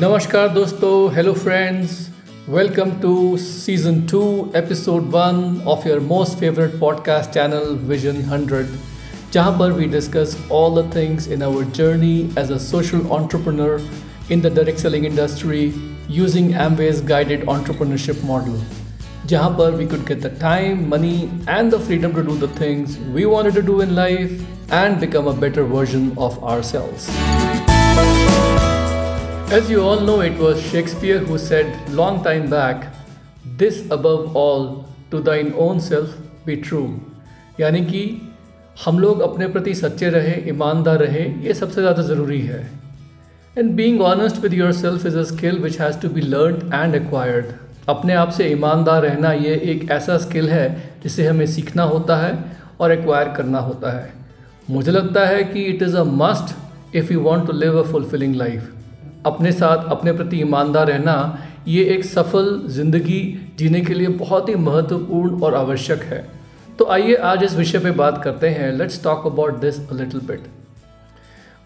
नमस्कार दोस्तों hello friends welcome to season two episode one of your most favourite podcast channel vision hundred जहाँ पर we discuss all the things in our journey as a social entrepreneur in the direct selling industry using Amway's guided entrepreneurship model. जहाँ पर we could get the time, money, and the freedom to do the things we wanted to do in life and become a better version of ourselves. As you all know, it was Shakespeare who said long time back, this above all, to thine own self be true. यानी कि हम लोग अपने प्रति सच्चे रहे ईमानदार रहे ये सबसे ज़्यादा ज़रूरी है। And being honest with yourself is a skill which has to be learn and acquired अपने आप से ईमानदार रहना ये एक ऐसा स्किल है जिसे हमें सीखना होता है और एक्वायर करना होता है। मुझे लगता है कि it is a must if you want to live a fulfilling life अपने साथ, अपने प्रति ईमानदार रहना, ये एक सफल ज़िंदगी जीने के लिए बहुत ही महत्वपूर्ण और आवश्यक है। तो आइए आज इस विषय पे बात करते हैं। Let's talk about this little bit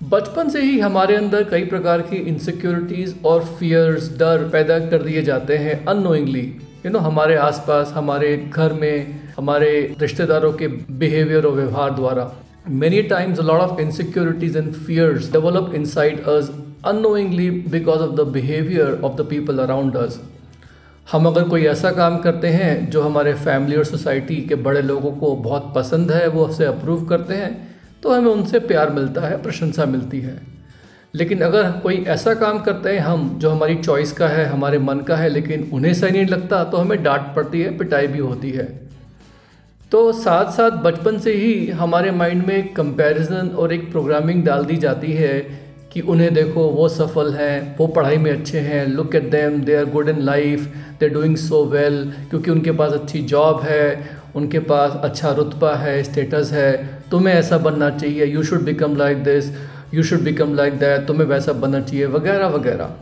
बचपन से ही हमारे अंदर कई प्रकार की इनसिक्योरिटीज़ और फियर्स डर पैदा कर दिए जाते हैं अनोइंगली यू नो हमारे आसपास, हमारे घर में, हमारे रिश्तेदारों के बिहेवियर और व्यवहार द्वारा। Many times lot of insecurities and fears develop inside us unknowingly because of the behaviour of the people around us हम अगर कोई ऐसा काम करते हैं जो हमारे फैमिली और सोसाइटी के बड़े लोगों को बहुत पसंद है, वो उसे अप्रूव करते हैं तो हमें उनसे प्यार मिलता है, प्रशंसा मिलती है। लेकिन अगर कोई ऐसा काम करते हैं हम जो हमारी चॉइस का है, हमारे मन का है, लेकिन उन्हें सही नहीं लगता तो हमें डांट पड़ती है, पिटाई भी होती है। तो साथ साथ बचपन से ही हमारे माइंड में कंपैरिजन और एक प्रोग्रामिंग डाल दी जाती है कि उन्हें देखो, वो सफल हैं, वो पढ़ाई में अच्छे हैं look at them they are good in life they doing so well क्योंकि उनके पास अच्छी जॉब है, उनके पास अच्छा रुतबा है स्टेटस है, तुम्हें ऐसा बनना चाहिए you should become like this you should become like that तुम्हें वैसा बनना चाहिए, वगैरह वगैरह।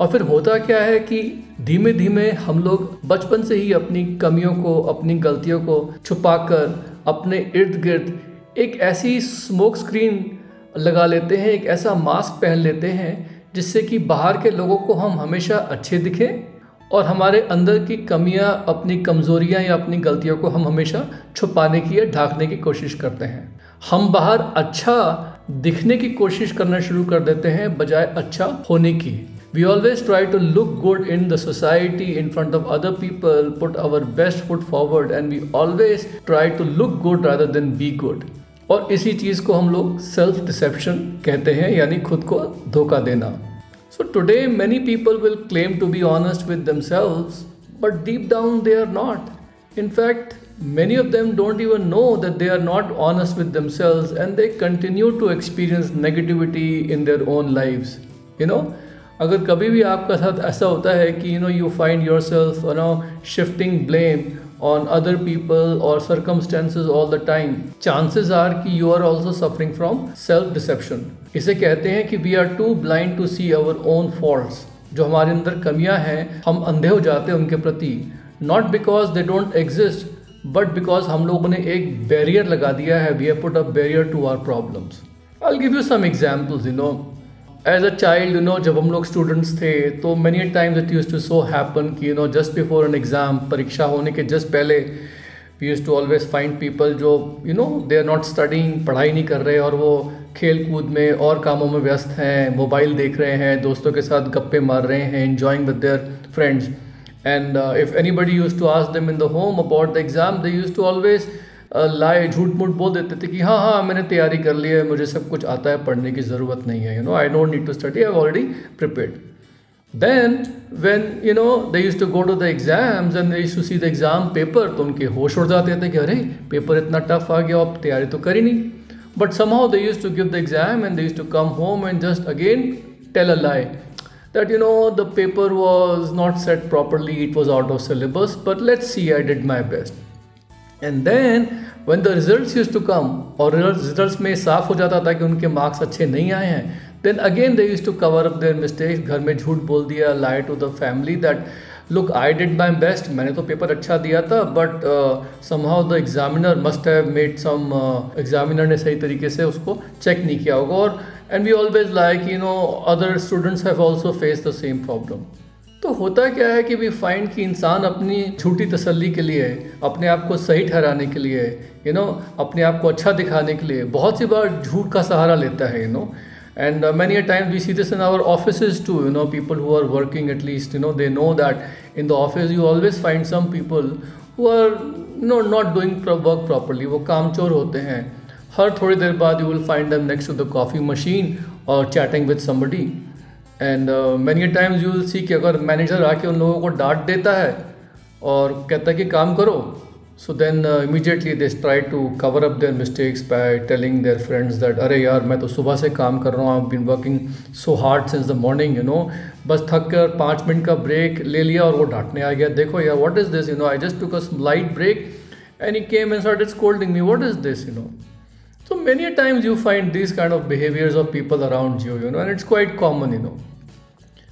और फिर होता क्या है कि धीमे धीमे हम लोग बचपन से ही अपनी कमियों को, अपनी गलतियों को छुपाकर, अपने इर्द गिर्द एक ऐसी स्मोक स्क्रीन लगा लेते हैं, एक ऐसा मास्क पहन लेते हैं, जिससे कि बाहर के लोगों को हम हमेशा अच्छे दिखें और हमारे अंदर की कमियाँ, अपनी कमज़ोरियाँ या अपनी गलतियों को हम हमेशा छुपाने की या ढाकने की कोशिश करते हैं। हम बाहर अच्छा दिखने की कोशिश करना शुरू कर देते हैं, बजाय अच्छा होने की। We always try to look good in the society in front of other people put our best foot forward and we always try to look good rather than be good और इसी चीज़ को हम लोग सेल्फ डिसेप्शन कहते हैं, यानी खुद को धोखा देना। So today many people will claim to be honest with themselves but deep down they are not in fact many of them don't even know that they are not honest with themselves and they continue to experience negativity in their own life you know अगर कभी भी आपका साथ ऐसा होता है कि you know you find yourself no shifting blame on other people or circumstances all the time, chances are कि you are also suffering from self deception. इसे कहते हैं कि we are too blind to see our own faults. जो हमारे अंदर कमियाँ हैं हम अंधे हो जाते हैं उनके प्रति not because they don't exist but because हम लोगों ने एक बैरियर लगा दिया है we have put a barrier to our problems I give you some examples you know as a child you know जब हम लोग स्टूडेंट्स थे तो many times it used to so happen कि you know just before an exam परीक्षा होने के just पहले we used to always find people जो you know they are not studying पढ़ाई नहीं कर रहे, और वो खेल कूद में और कामों में व्यस्त हैं मोबाइल देख रहे हैं, दोस्तों के साथ गप्पे मार रहे हैं enjoying with their friends and if anybody used to ask them in the home about the exam they used to always lie झूठ मूठ बोल देते थे कि हाँ हाँ मैंने तैयारी कर ली है, मुझे सब कुछ आता है, पढ़ने की ज़रूरत नहीं है you know I don't need to study I already prepared then when you know they used to go to the exams and they to see the exam paper तो उनके होश उड़ जाते थे कि अरे पेपर इतना टफ आ गया, अब तैयारी तो करी नहीं. But somehow they used to give the exam and they used to come home and just again tell a lie that, you know, the paper was not set properly, it was out of syllabus, but let's see, i did my best. And then when the result used to come और result में साफ़ हो जाता था कि उनके marks अच्छे नहीं आए हैं then again they used to cover up their mistakes घर में झूठ बोल दिया lie to the family that look I did my best मैंने तो पेपर अच्छा दिया था but somehow the examiner must have made some examiner ने सही तरीके से उसको चेक नहीं किया होगा और and we always like you know other students have also face the same problem तो होता क्या है कि वी फाइंड कि इंसान अपनी छोटी तसल्ली के लिए अपने आप को सही ठहराने के लिए यू नो अपने आप को अच्छा दिखाने के लिए। बहुत सी बार झूठ का सहारा लेता है you know and many a time we see this in our office to you know people who are working at least you know they know that in the office you always find some people who are no not doing work properly वो कामचोर होते हैं। हर थोड़ी देर बाद you will find them next to the coffee machine और chatting with somebody and many times you will see कि अगर मैनेजर आके उन लोगों को डांट देता है और कहता है कि काम करो so then immediately they try to cover up their mistakes by telling their friends that अरे यार, मैं तो सुबह से काम कर रहा हूँ I been working so hard since the morning you know बस थक कर पाँच मिनट का ब्रेक ले लिया और वो डांटने आ गया, देखो यार what is this you know I just took a light break he came and started scolding me what is this you know So many times you find these kind of behaviors of people around you, you know, and it's quite common, you know.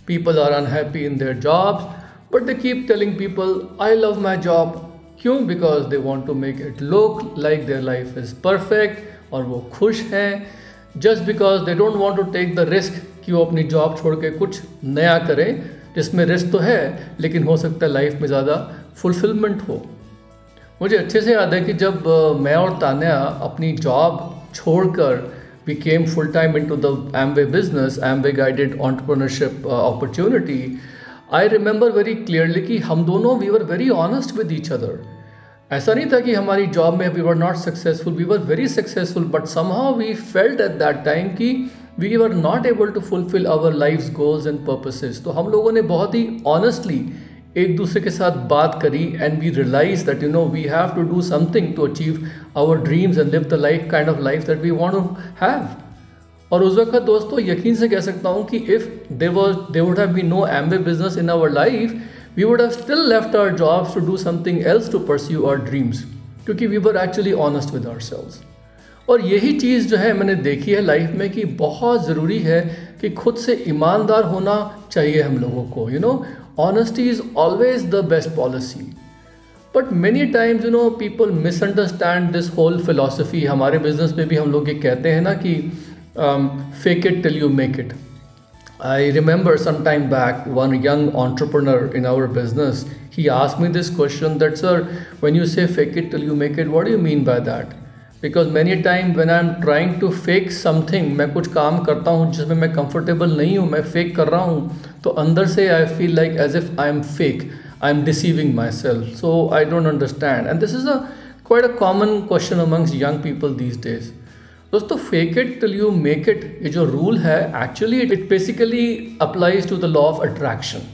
People are unhappy in their jobs, but they keep telling people, I love my job. क्यों because they want to make it look like their life is perfect और वो खुश हैं just because they don't want to take the risk कि वो अपनी job छोड़ के कुछ नया करें जिसमें रिस्क तो है लेकिन हो सकता है लाइफ में ज़्यादा फुलफिलमेंट हो मुझे अच्छे से याद है कि जब मैं और तान्या अपनी जॉब छोड़कर we came full time into the Amway business Amway guided entrepreneurship opportunity I remember very clearly कि हम दोनों we were very honest with each other ऐसा नहीं था कि हमारी जॉब में we were not successful we were very successful but somehow we felt at that time कि we were not able to fulfil our life goals and purposes तो हम लोगों ने बहुत ही ऑनेस्टली एक दूसरे के साथ बात करी and we realise that you know we have to do something to achieve our dreams and live the life kind of life that we want have और उस वक्त दोस्तों, यकीन से कह सकता हूँ कि if there was they would have be no Amway business in our life we would have still left our jobs to do something else to pursue our dreams क्योंकि we were actually honest with ourselves और यही चीज़ जो है मैंने देखी है life में कि बहुत ज़रूरी है कि खुद से ईमानदार होना चाहिए हम लोगों को you you know honesty is always the best policy but many times you know people misunderstand this whole philosophy हमारे बिज़नेस में भी हम लोग ये कहते हैं ना कि fake it till you make it I remember some time back one young entrepreneur in our business he asked me this question that sir when you say fake it till you make it what do you mean by that because many time when I am trying to fake something मैं कुछ काम करता हूँ जिसमें मैं comfortable नहीं हूँ, मैं फेक कर रहा हूँ तो अंदर से I feel like as if I am fake I am deceiving myself so I don't understand and this is a quite a common question amongst young people these days दोस्तों fake it till you make it ये जो rule है actually it basically applies to the law of attraction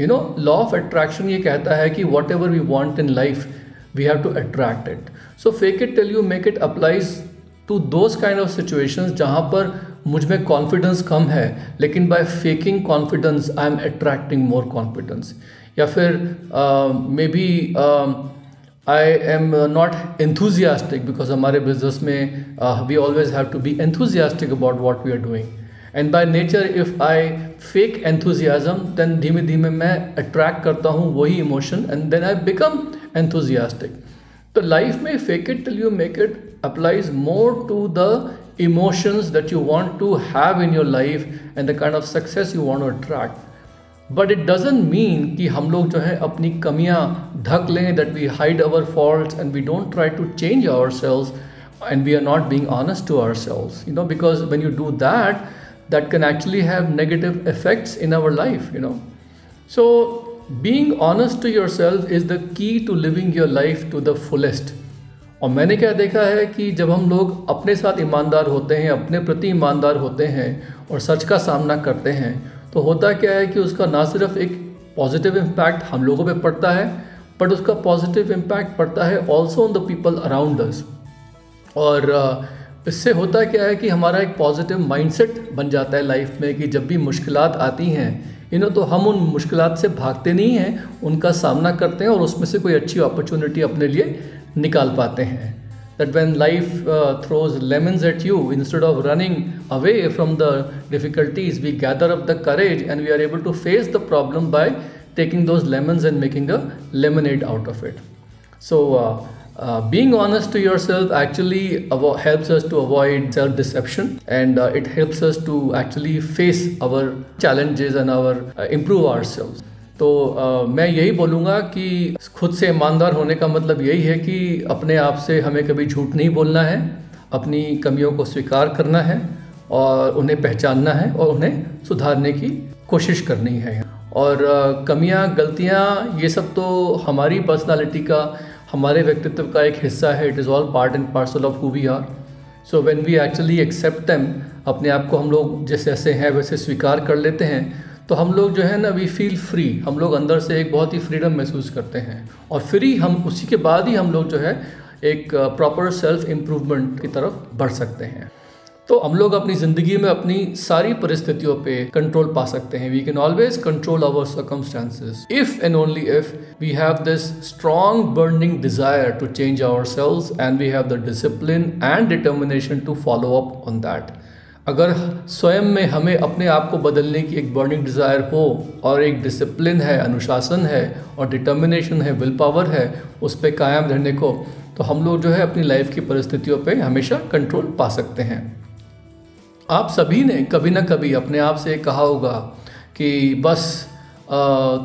you know law of attraction ये कहता है कि whatever we want in life we have to attract it so fake it till you make it applies to those kind of situations जहाँ पर मुझमें confidence कम है, लेकिन by faking confidence I am attracting more confidence या फिर maybe I am not enthusiastic because हमारे business में we always have to be enthusiastic about what we are doing and by nature if I fake enthusiasm then धीमे धीमे मैं attract करता हूँ वही emotion and then I become enthusiastic. The life may fake it till you make it applies more to the emotions that you want to have in your life and the kind of success you want to attract. But it doesn't mean कि हम लोग जो है अपनी कमियां ढक लें that we hide our fault and we don't try to change ourselves and we are not being honest to ourselves you know because when you do that that can actually have negative effects in our life you know so being honest to yourself is the key to living your life to the fullest और मैंने क्या देखा है कि जब हम लोग अपने साथ ईमानदार होते हैं, अपने प्रति ईमानदार होते हैं और सच का सामना करते हैं तो होता क्या है कि उसका ना सिर्फ़ एक पॉजिटिव इम्पैक्ट हम लोगों पे पड़ता है बट उसका पॉजिटिव इम्पैक्ट पड़ता है also on the people around us और इससे होता क्या है कि हमारा एक पॉजिटिव माइंडसेट बन जाता है लाइफ में कि जब भी मुश्किल आती हैं इन्हों तो हम उन मुश्किल से भागते नहीं हैं, उनका सामना करते हैं और उसमें से कोई अच्छी अपॉर्चुनिटी अपने लिए निकाल पाते हैं। That when life throws lemons at you instead of running away from the difficulties we gather up the courage and we are able to face the problem by taking those lemons and making a lemonade out of it so being honest to yourself actually helps us to avoid self deception and uh, it helps us to actually face our challenges and our uh, improve ourselves तो आ, मैं यही बोलूँगा कि खुद से ईमानदार होने का मतलब यही है कि अपने आप से हमें कभी झूठ नहीं बोलना है अपनी कमियों को स्वीकार करना है और उन्हें पहचानना है और उन्हें सुधारने की कोशिश करनी है और कमियाँ गलतियाँ ये सब तो हमारी पर्सनालिटी का हमारे व्यक्तित्व का एक हिस्सा है it is all part and parcel of who we are so when we actually accept them अपने आप को हम लोग जैसे ऐसे हैं, वैसे स्वीकार कर लेते हैं तो हम लोग जो है ना वी फील फ्री हम लोग अंदर से एक बहुत ही फ्रीडम महसूस करते हैं। और फ्री हम, उसी के बाद ही हम लोग जो है, एक प्रॉपर सेल्फ इम्प्रूवमेंट की तरफ़ बढ़ सकते हैं। तो हम लोग अपनी ज़िंदगी में अपनी सारी परिस्थितियों पे कंट्रोल पा सकते हैं. We can always control our circumstances if and only if we have this strong burning desire to change ourselves and we have the discipline and determination to follow up on that अगर स्वयं में हमें अपने आप को बदलने की एक बर्निंग डिज़ायर हो और एक डिसिप्लिन है, अनुशासन है और डिटर्मिनेशन है विल पावर है, उस पर कायम रहने को तो हम लोग जो है अपनी लाइफ की परिस्थितियों पे हमेशा कंट्रोल पा सकते हैं. आप सभी ने कभी ना कभी अपने आप से कहा होगा कि बस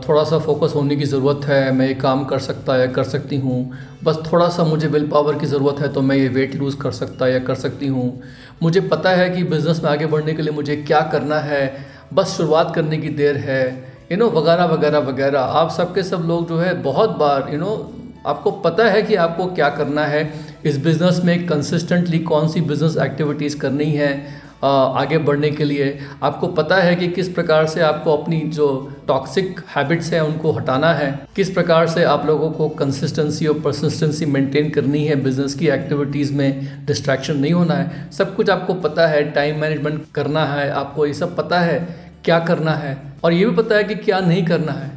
थोड़ा सा फोकस होने की ज़रूरत है, मैं ये काम कर सकता या कर सकती हूँ। बस थोड़ा सा मुझे विल पावर की ज़रूरत है तो मैं ये वेट लूज़ कर सकता या कर सकती हूँ। मुझे पता है कि बिज़नेस में आगे बढ़ने के लिए मुझे क्या करना है, बस शुरुआत करने की देर है यू नो वगैरह वगैरह वगैरह। आप सबके सब लोग जो है बहुत बार यू नो आपको पता है कि आपको क्या करना है। इस बिज़नेस में कंसिस्टेंटली कौन सी बिज़नेस एक्टिविटीज़ करनी है आगे बढ़ने के लिए। आपको पता है कि किस प्रकार से आपको अपनी जो टॉक्सिक हैबिट्स हैं, उनको हटाना है। किस प्रकार से आप लोगों को कंसिस्टेंसी और परसिस्टेंसी मेंटेन करनी है। बिज़नेस की एक्टिविटीज़ में डिस्ट्रैक्शन नहीं होना है। सब कुछ आपको पता है टाइम मैनेजमेंट करना है, आपको ये सब पता है क्या करना है। और ये भी पता है कि क्या नहीं करना है।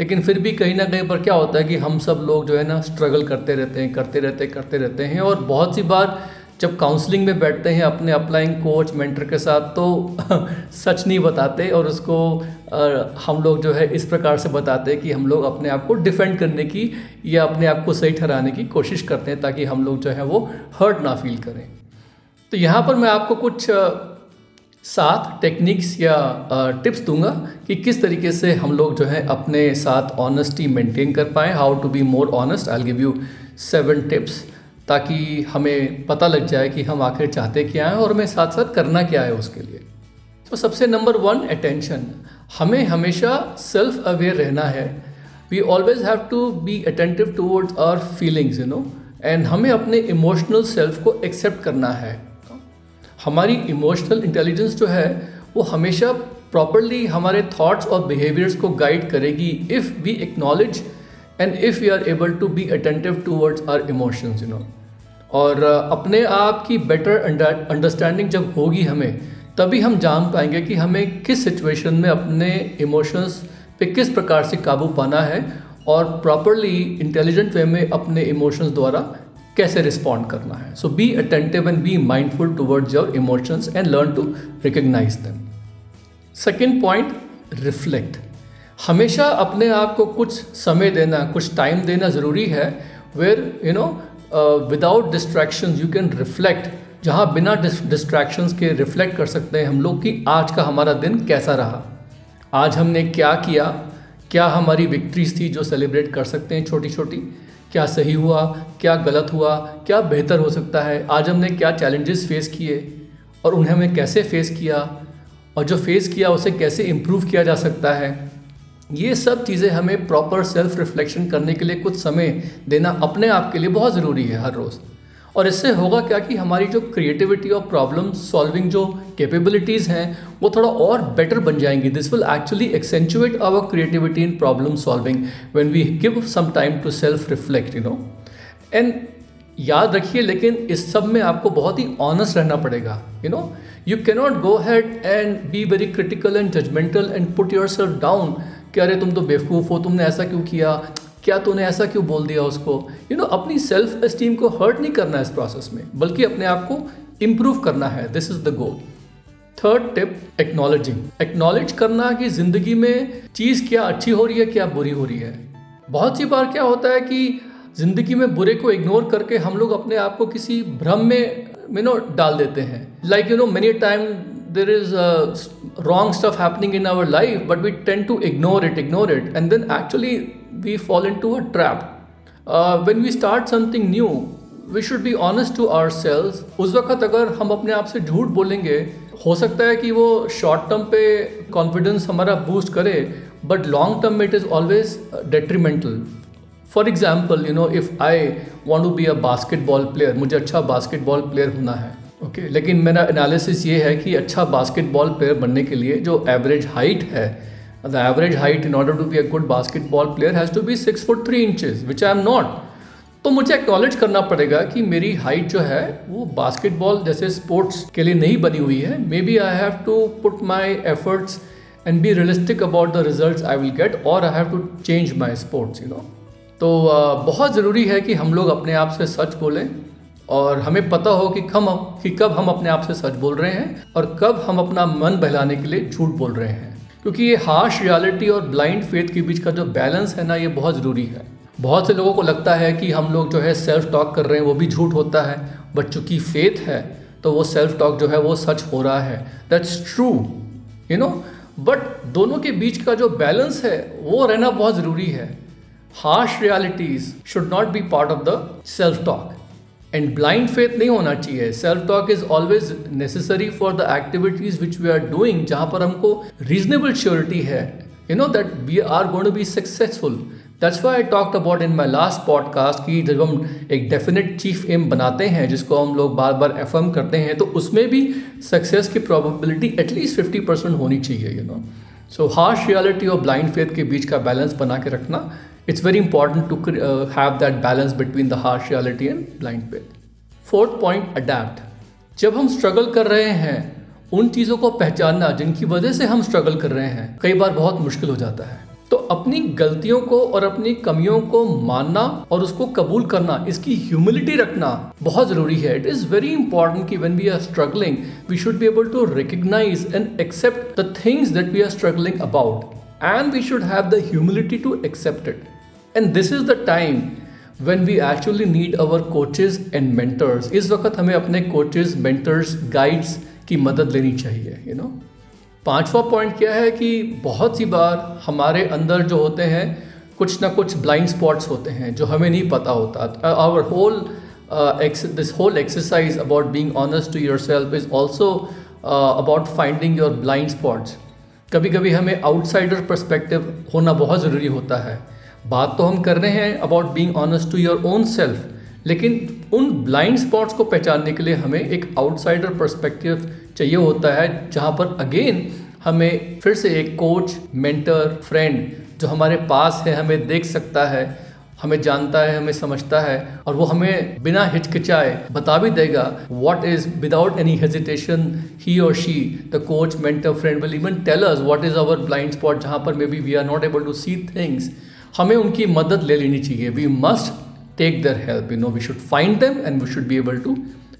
लेकिन फिर भी कहीं ना कहीं पर क्या होता है कि हम सब लोग जो है ना स्ट्रगल करते रहते हैं, करते रहते करते रहते हैं। और बहुत सी बार जब काउंसलिंग में बैठते हैं अपने अप्लाइंग कोच मेंटर के साथ तो सच नहीं बताते और उसको हम लोग जो है इस प्रकार से बताते हैं कि हम लोग अपने आप को डिफेंड करने की या अपने आप को सही ठहराने की कोशिश करते हैं ताकि हम लोग जो है वो हर्ट ना फील करें। तो यहाँ पर मैं आपको कुछ सात टेक्निक्स या टिप्स दूँगा कि किस तरीके से हम लोग जो है अपने साथ ऑनेस्टी मेंटेन कर पाएँ। How to be more honest I give you seven tips ताकि हमें पता लग जाए कि हम आखिर चाहते क्या हैं और हमें साथ साथ करना क्या है उसके लिए। तो सबसे नंबर वन अटेंशन हमें हमेशा सेल्फ अवेयर रहना है। We always have to be attentive towards our feelings you know and हमें अपने इमोशनल सेल्फ को एक्सेप्ट करना है। हमारी इमोशनल इंटेलिजेंस जो है, वो हमेशा प्रॉपरली हमारे थॉट्स और बिहेवियर्स को गाइड करेगी if we acknowledge and if you are able to be attentive towards our emotions you know और अपने आप की बेटर अंडरस्टैंडिंग जब होगी हमें, तभी हम जान पाएँगे कि हमें किस सिचुएशन में अपने इमोशंस पे किस प्रकार से काबू पाना है और प्रॉपरली इंटेलिजेंट वे में अपने इमोशंस द्वारा कैसे रिस्पॉन्ड करना है। So be attentive and be mindful towards your emotions and learn to recognise them second point reflect हमेशा अपने आप को कुछ समय देना, कुछ टाइम देना ज़रूरी है where you know without distraction you can reflect जहाँ बिना डिस्ट्रैक्शंस के रिफ्लेक्ट कर सकते हैं हम लोग कि आज का हमारा दिन कैसा रहा। आज हमने क्या किया? क्या हमारी विक्ट्रीज थी जो सेलिब्रेट कर सकते हैं छोटी छोटी क्या सही हुआ? क्या गलत हुआ? क्या बेहतर हो सकता है? आज हमने क्या चैलेंजेस फेस किए? और उन्हें हमें कैसे फेस किया? और जो फेस किया उसे कैसे इम्प्रूव किया जा सकता है? ये सब चीज़ें हमें प्रॉपर सेल्फ रिफ्लेक्शन करने के लिए कुछ समय देना अपने आप के लिए बहुत ज़रूरी है हर रोज़। और इससे होगा क्या कि हमारी जो क्रिएटिविटी और प्रॉब्लम सॉल्विंग जो कैपेबिलिटीज़ हैं, वो थोड़ा और बेटर बन जाएँगी। This will actually accentuate our creativity in problem solving when we give some time to self reflect you know and याद रखिए, लेकिन इस सब में आपको बहुत ही ऑनेस्ट रहना पड़ेगा you know you cannot go ahead and be very critical and judgemental and put yourself down कि अरे तुम तो बेवकूफ़ हो तुमने ऐसा क्यों किया? क्या तूने ऐसा क्यों बोल दिया उसको? यू you नो know, अपनी सेल्फ एस्टीम को हर्ट नहीं करना है इस प्रोसेस में बल्कि अपने आप को इम्प्रूव करना है। This is the goal third tip acknowledging acknowledge करना कि ज़िंदगी में चीज़ क्या अच्छी हो रही है क्या बुरी हो रही है। बहुत सी बार क्या होता है कि ज़िंदगी में बुरे को इग्नोर करके हम लोग अपने आप को किसी भ्रम में यू नो डाल देते हैं। Like you know many time there is wrong stuff happening in our life but we tend to ignore it ignore it and then actually we fall into a trap when we start something new we should be honest to ourselves उस वक्त अगर हम अपने आप से झूठ बोलेंगे, हो सकता है कि वो शॉर्ट टर्म पे कॉन्फिडेंस हमारा बूस्ट करे बट लॉन्ग टर्म में it is always detrimental for example you know if I want to be a basketball player मुझे अच्छा बास्केटबॉल प्लेयर होना है ओके okay? लेकिन मेरा एनालिसिस ये है कि अच्छा बास्केटबॉल प्लेयर बनने के लिए जो एवरेज हाइट है the average height in order to be a good basketball player has to be six foot three inches which I am not तो मुझे एक्नॉलेज करना पड़ेगा कि मेरी हाइट जो है वो बास्केटबॉल जैसे स्पोर्ट्स के लिए नहीं बनी हुई है maybe I have to put my efforts and be realistic about the result I will get और I have to change my sports you know तो uh, बहुत ज़रूरी है कि हम लोग अपने आप से सच बोलें और हमें पता हो कि हम कि कब हम अपने आप से सच बोल रहे हैं और कब हम अपना मन बहलाने के लिए झूठ बोल रहे हैं। क्योंकि ये हार्श रियलिटी और ब्लाइंड फेथ के बीच का जो बैलेंस है ना, ये बहुत ज़रूरी है। बहुत से लोगों को लगता है कि हम लोग जो है सेल्फ टॉक कर रहे हैं, वो भी झूठ होता है। बट चूँकि फेथ है तो वो सेल्फ टॉक जो है, वो सच हो रहा है। That's true you know but दोनों के बीच का जो बैलेंस है, वो रहना बहुत ज़रूरी है। Harsh realities should not be part of the self talk and blind faith नहीं होना चाहिए। Self talk is always necessary for the activities which we are doing जहाँ पर हमको रीजनेबल श्योरिटी है। You know that we are going to be successful that's why I talked about in my last podcast कि जब हम एक definite chief M बनाते हैं, जिसको हम लोग बार बार एफ़ करते हैं तो उसमें भी सक्सेस की प्रॉबिलिटी एटलीस्ट फिफ्टी परसेंट होनी चाहिए you know so harsh reality और ब्लाइंड फेथ के बीच का बैलेंस बना के रखना it's very important to have that balance between the harsh reality and blind faith fourth point adept जब हम स्ट्रगल कर रहे हैं, उन चीज़ों को पहचानना जिनकी वजह से हम स्ट्रगल कर रहे हैं, कई बार बहुत मुश्किल हो जाता है। तो अपनी गलतियों को और अपनी कमियों को मानना और उसको कबूल करना, इसकी ह्यूमिलिटी रखना बहुत ज़रूरी है। इट इज़ वेरी इंपॉर्टेंट कि when we are struggling we should be able to recognise and accept the things that we are struggling about and we should have the humility to accept it and this is the time when we actually need our coaches and mentors. इस वक्त हमें अपने coaches, mentors guides की मदद लेनी चाहिए, you know? पांचवा point क्या है कि बहुत सी बार हमारे अंदर जो होते हैं, कुछ ना कुछ ब्लाइंड स्पॉट्स होते हैं, जो हमें नहीं पता होता। Our whole this whole exercise about being honest to yourself is also about finding your blind spots कभी कभी हमें आउटसाइडर परस्पेक्टिव होना बहुत ज़रूरी होता है। बात तो हम कर रहे हैं about being honest to your own self लेकिन उन ब्लाइंड स्पॉट्स को पहचानने के लिए हमें एक आउटसाइडर परस्पेक्टिव चाहिए होता है, जहाँ पर अगेन हमें फिर से एक कोच मेंटर फ्रेंड जो हमारे पास है, हमें देख सकता है, हमें जानता है, हमें समझता है, और वो हमें बिना हिचकिचाए बता भी देगा what is without any hesitation he और she the coach mentor friend will even tell us what is our blind spot जहाँ पर may be we are not able to see things हमें उनकी मदद ले लेनी चाहिए। We must take their help you know we should find them and we should be able to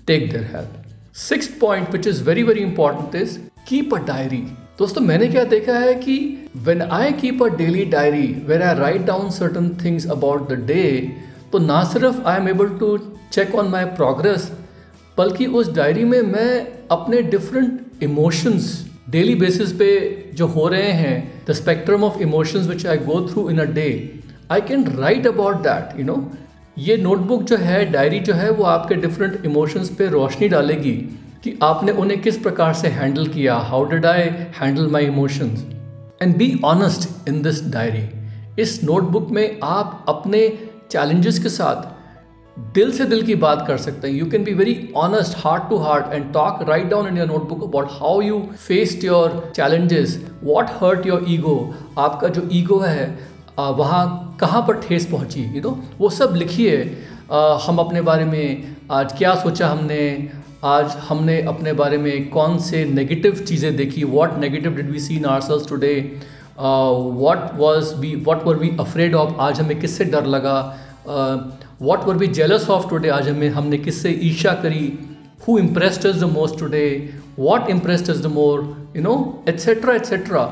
take their help six point which is very very important is keep a diary दोस्तों, मैंने क्या देखा है कि when I keep a daily diary when I write down certain things about the day तो ना सिर्फ़ I am able to check on my progress बल्कि उस डायरी में मैं अपने डिफरेंट इमोशंस डेली बेसिस पे जो हो रहे हैं the spectrum of emotions which I go through in a day I can write about that you know ये नोटबुक जो है डायरी जो है, वो आपके डिफरेंट इमोशंस पे रोशनी डालेगी कि आपने उन्हें किस प्रकार से हैंडल किया how did I handle my emotions and be honest in this diary इस नोटबुक में आप अपने चैलेंजेस के साथ दिल से दिल की बात कर सकते हैं। You can be very honest heart to heart and talk write down in your notebook about how you faced your challenges what hurt your ego आपका जो ईगो है वहाँ कहाँ पर ठेस पहुँची यू नो वो सब लिखिए। हम अपने बारे में आज क्या सोचा हमने? आज हमने अपने बारे में कौन से नेगेटिव चीज़ें देखी? What negative did we see in our selves today what was we what were we afraid of आज हमें किससे डर लगा? What were be jealous of today आज हमें, हमने किससे ईर्षा करी? Who impressed is the most today what impressed is the more you know etcetera etcetera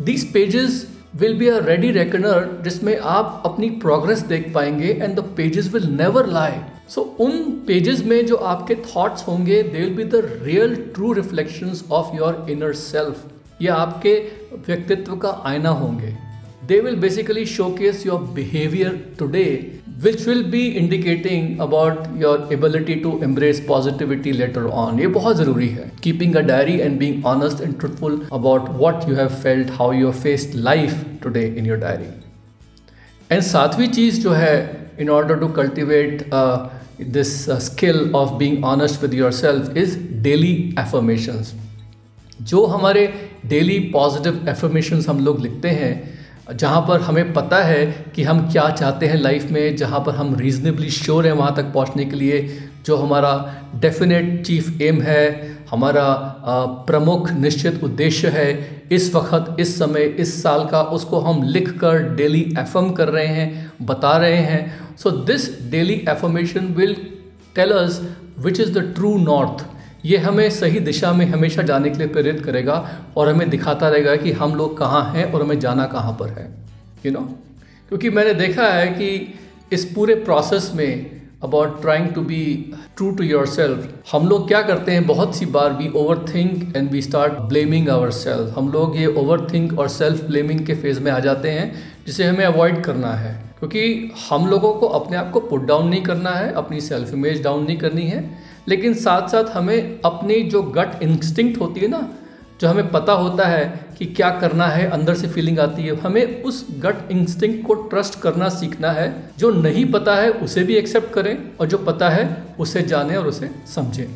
these pages will be a ready reckoner जिसमें आप अपनी प्रोग्रेस देख पाएँगे and the pages will never lie so उन पेजेस में जो आपके thoughts होंगे they will be the real true reflections of your inner self ये आपके व्यक्तित्व का आईना होंगे. They will basically showcase your behaviour today which will be indicating about your ability to embrace positivity later on ये बहुत ज़रूरी है। Keeping a diary and being honest and truthful about what you have felt how you have faced life today in your diary and सातवीं चीज़ जो है in order to cultivate this skill of being honest with your self is daily affirmations जो हमारे daily positive affirmations हम लोग लिखते हैं जहाँ पर हमें पता है कि हम क्या चाहते हैं लाइफ में, जहाँ पर हम रीजनेबली श्योर हैं वहाँ तक पहुँचने के लिए, जो हमारा डेफिनेट चीफ एम है, हमारा प्रमुख निश्चित उद्देश्य है, इस वक्त, इस समय, इस साल का, उसको हम लिख कर डेली एफम कर रहे हैं, बता रहे हैं। So this daily affirmation will tell us which is the true north ये हमें सही दिशा में हमेशा जाने के लिए प्रेरित करेगा और हमें दिखाता रहेगा कि हम लोग कहाँ हैं और हमें जाना कहाँ पर है यू नो क्योंकि मैंने देखा है कि इस पूरे प्रोसेस में about trying to be true to your self हम लोग क्या करते हैं? बहुत सी बार we overthink and we start blaming our self हम लोग ये ओवर थिंक और सेल्फ ब्लेमिंग के फ़ेज़ में आ जाते हैं, जिसे हमें अवॉइड करना है। क्योंकि हम लोगों को अपने आप को पुट डाउन नहीं करना है, अपनी सेल्फ इमेज डाउन नहीं करनी है। लेकिन साथ साथ हमें अपनी जो गट इंस्टिंक्ट होती है ना, जो हमें पता होता है कि क्या करना है, अंदर से फीलिंग आती है, हमें उस गट इंस्टिंक्ट को ट्रस्ट करना सीखना है। जो नहीं पता है, उसे भी एक्सेप्ट करें और जो पता है, उसे जाने और उसे समझें।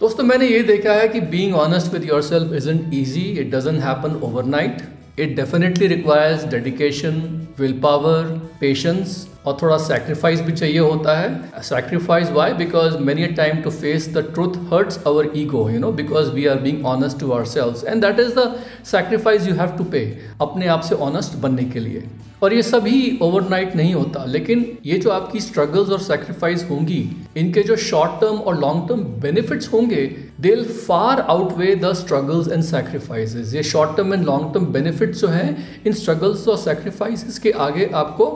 दोस्तों, मैंने ये देखा है कि being honest with your self isn't easy it doesn't happen overnight it definitely requires dedication will power patience और थोड़ा सेक्रीफाइस भी चाहिए होता है। Sacrifice why because many a time to face the truth hurts our ego you know because we are being honest to our selves and that is the sacrifice you have to pay अपने आप से honest बनने के लिए। और ये सभी overnight नहीं होता, लेकिन ये जो आपकी स्ट्रगल्स और सेक्रीफाइस होंगी, इनके जो शॉर्ट टर्म और लॉन्ग टर्म बेनिफिट्स होंगे they far outweigh the struggles and sacrifices ये short term and long term benefits जो हैं, इन स्ट्रगल्स और सेक्रीफाइसेस के आगे आपको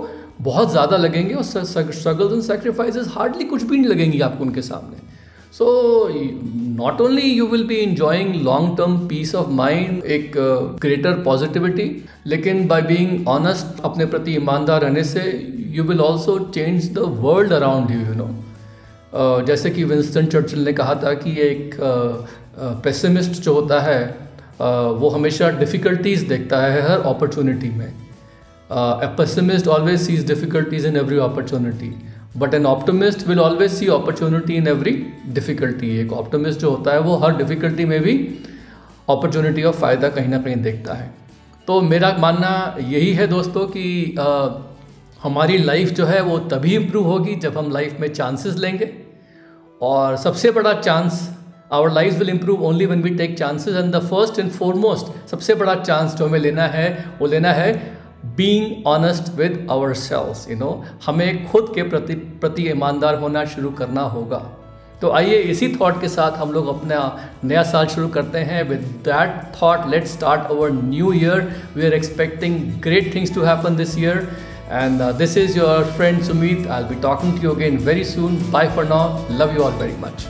बहुत ज़्यादा लगेंगे और स्ट्रगल्स एंड सेक्रीफाइसेस हार्डली कुछ भी नहीं लगेंगी आपको उनके सामने। So not only you will be enjoying long term peace of mind एक ग्रेटर पॉजिटिविटी लेकिन बाय बीइंग ऑनेस्ट अपने प्रति ईमानदार रहने से you will also change the world around you you know जैसे कि विंस्टन चर्चिल ने कहा था कि एक पेसिमिस्ट uh, uh, जो होता है uh, वो हमेशा डिफ़िकल्टीज देखता है हर अपॉर्चुनिटी में। Uh, a pessimist always sees difficulties in every opportunity but an optimist will always see opportunity in every difficulty एक ऑप्टोमिस्ट जो होता है वो हर डिफ़िकल्टी में भी अपॉर्चुनिटी और फ़ायदा कहीं ना कहीं देखता है। तो मेरा मानना यही है दोस्तों कि आ, हमारी लाइफ जो है वो तभी इम्प्रूव होगी जब हम लाइफ में चांसेस लेंगे। और सबसे बड़ा chance our life will improve only when we take chances and the first and foremost सबसे बड़ा चांस जो हमें लेना है वो लेना है being honest with our selves you know हमें खुद के प्रति प्रति ईमानदार होना शुरू करना होगा। तो आइए इसी थॉट के साथ हम लोग अपना नया साल शुरू करते हैं। With that thought let start our new year we are expecting great things to happen this year and this is your friend Sumeet I be talking to you again very soon bye for now love you all very much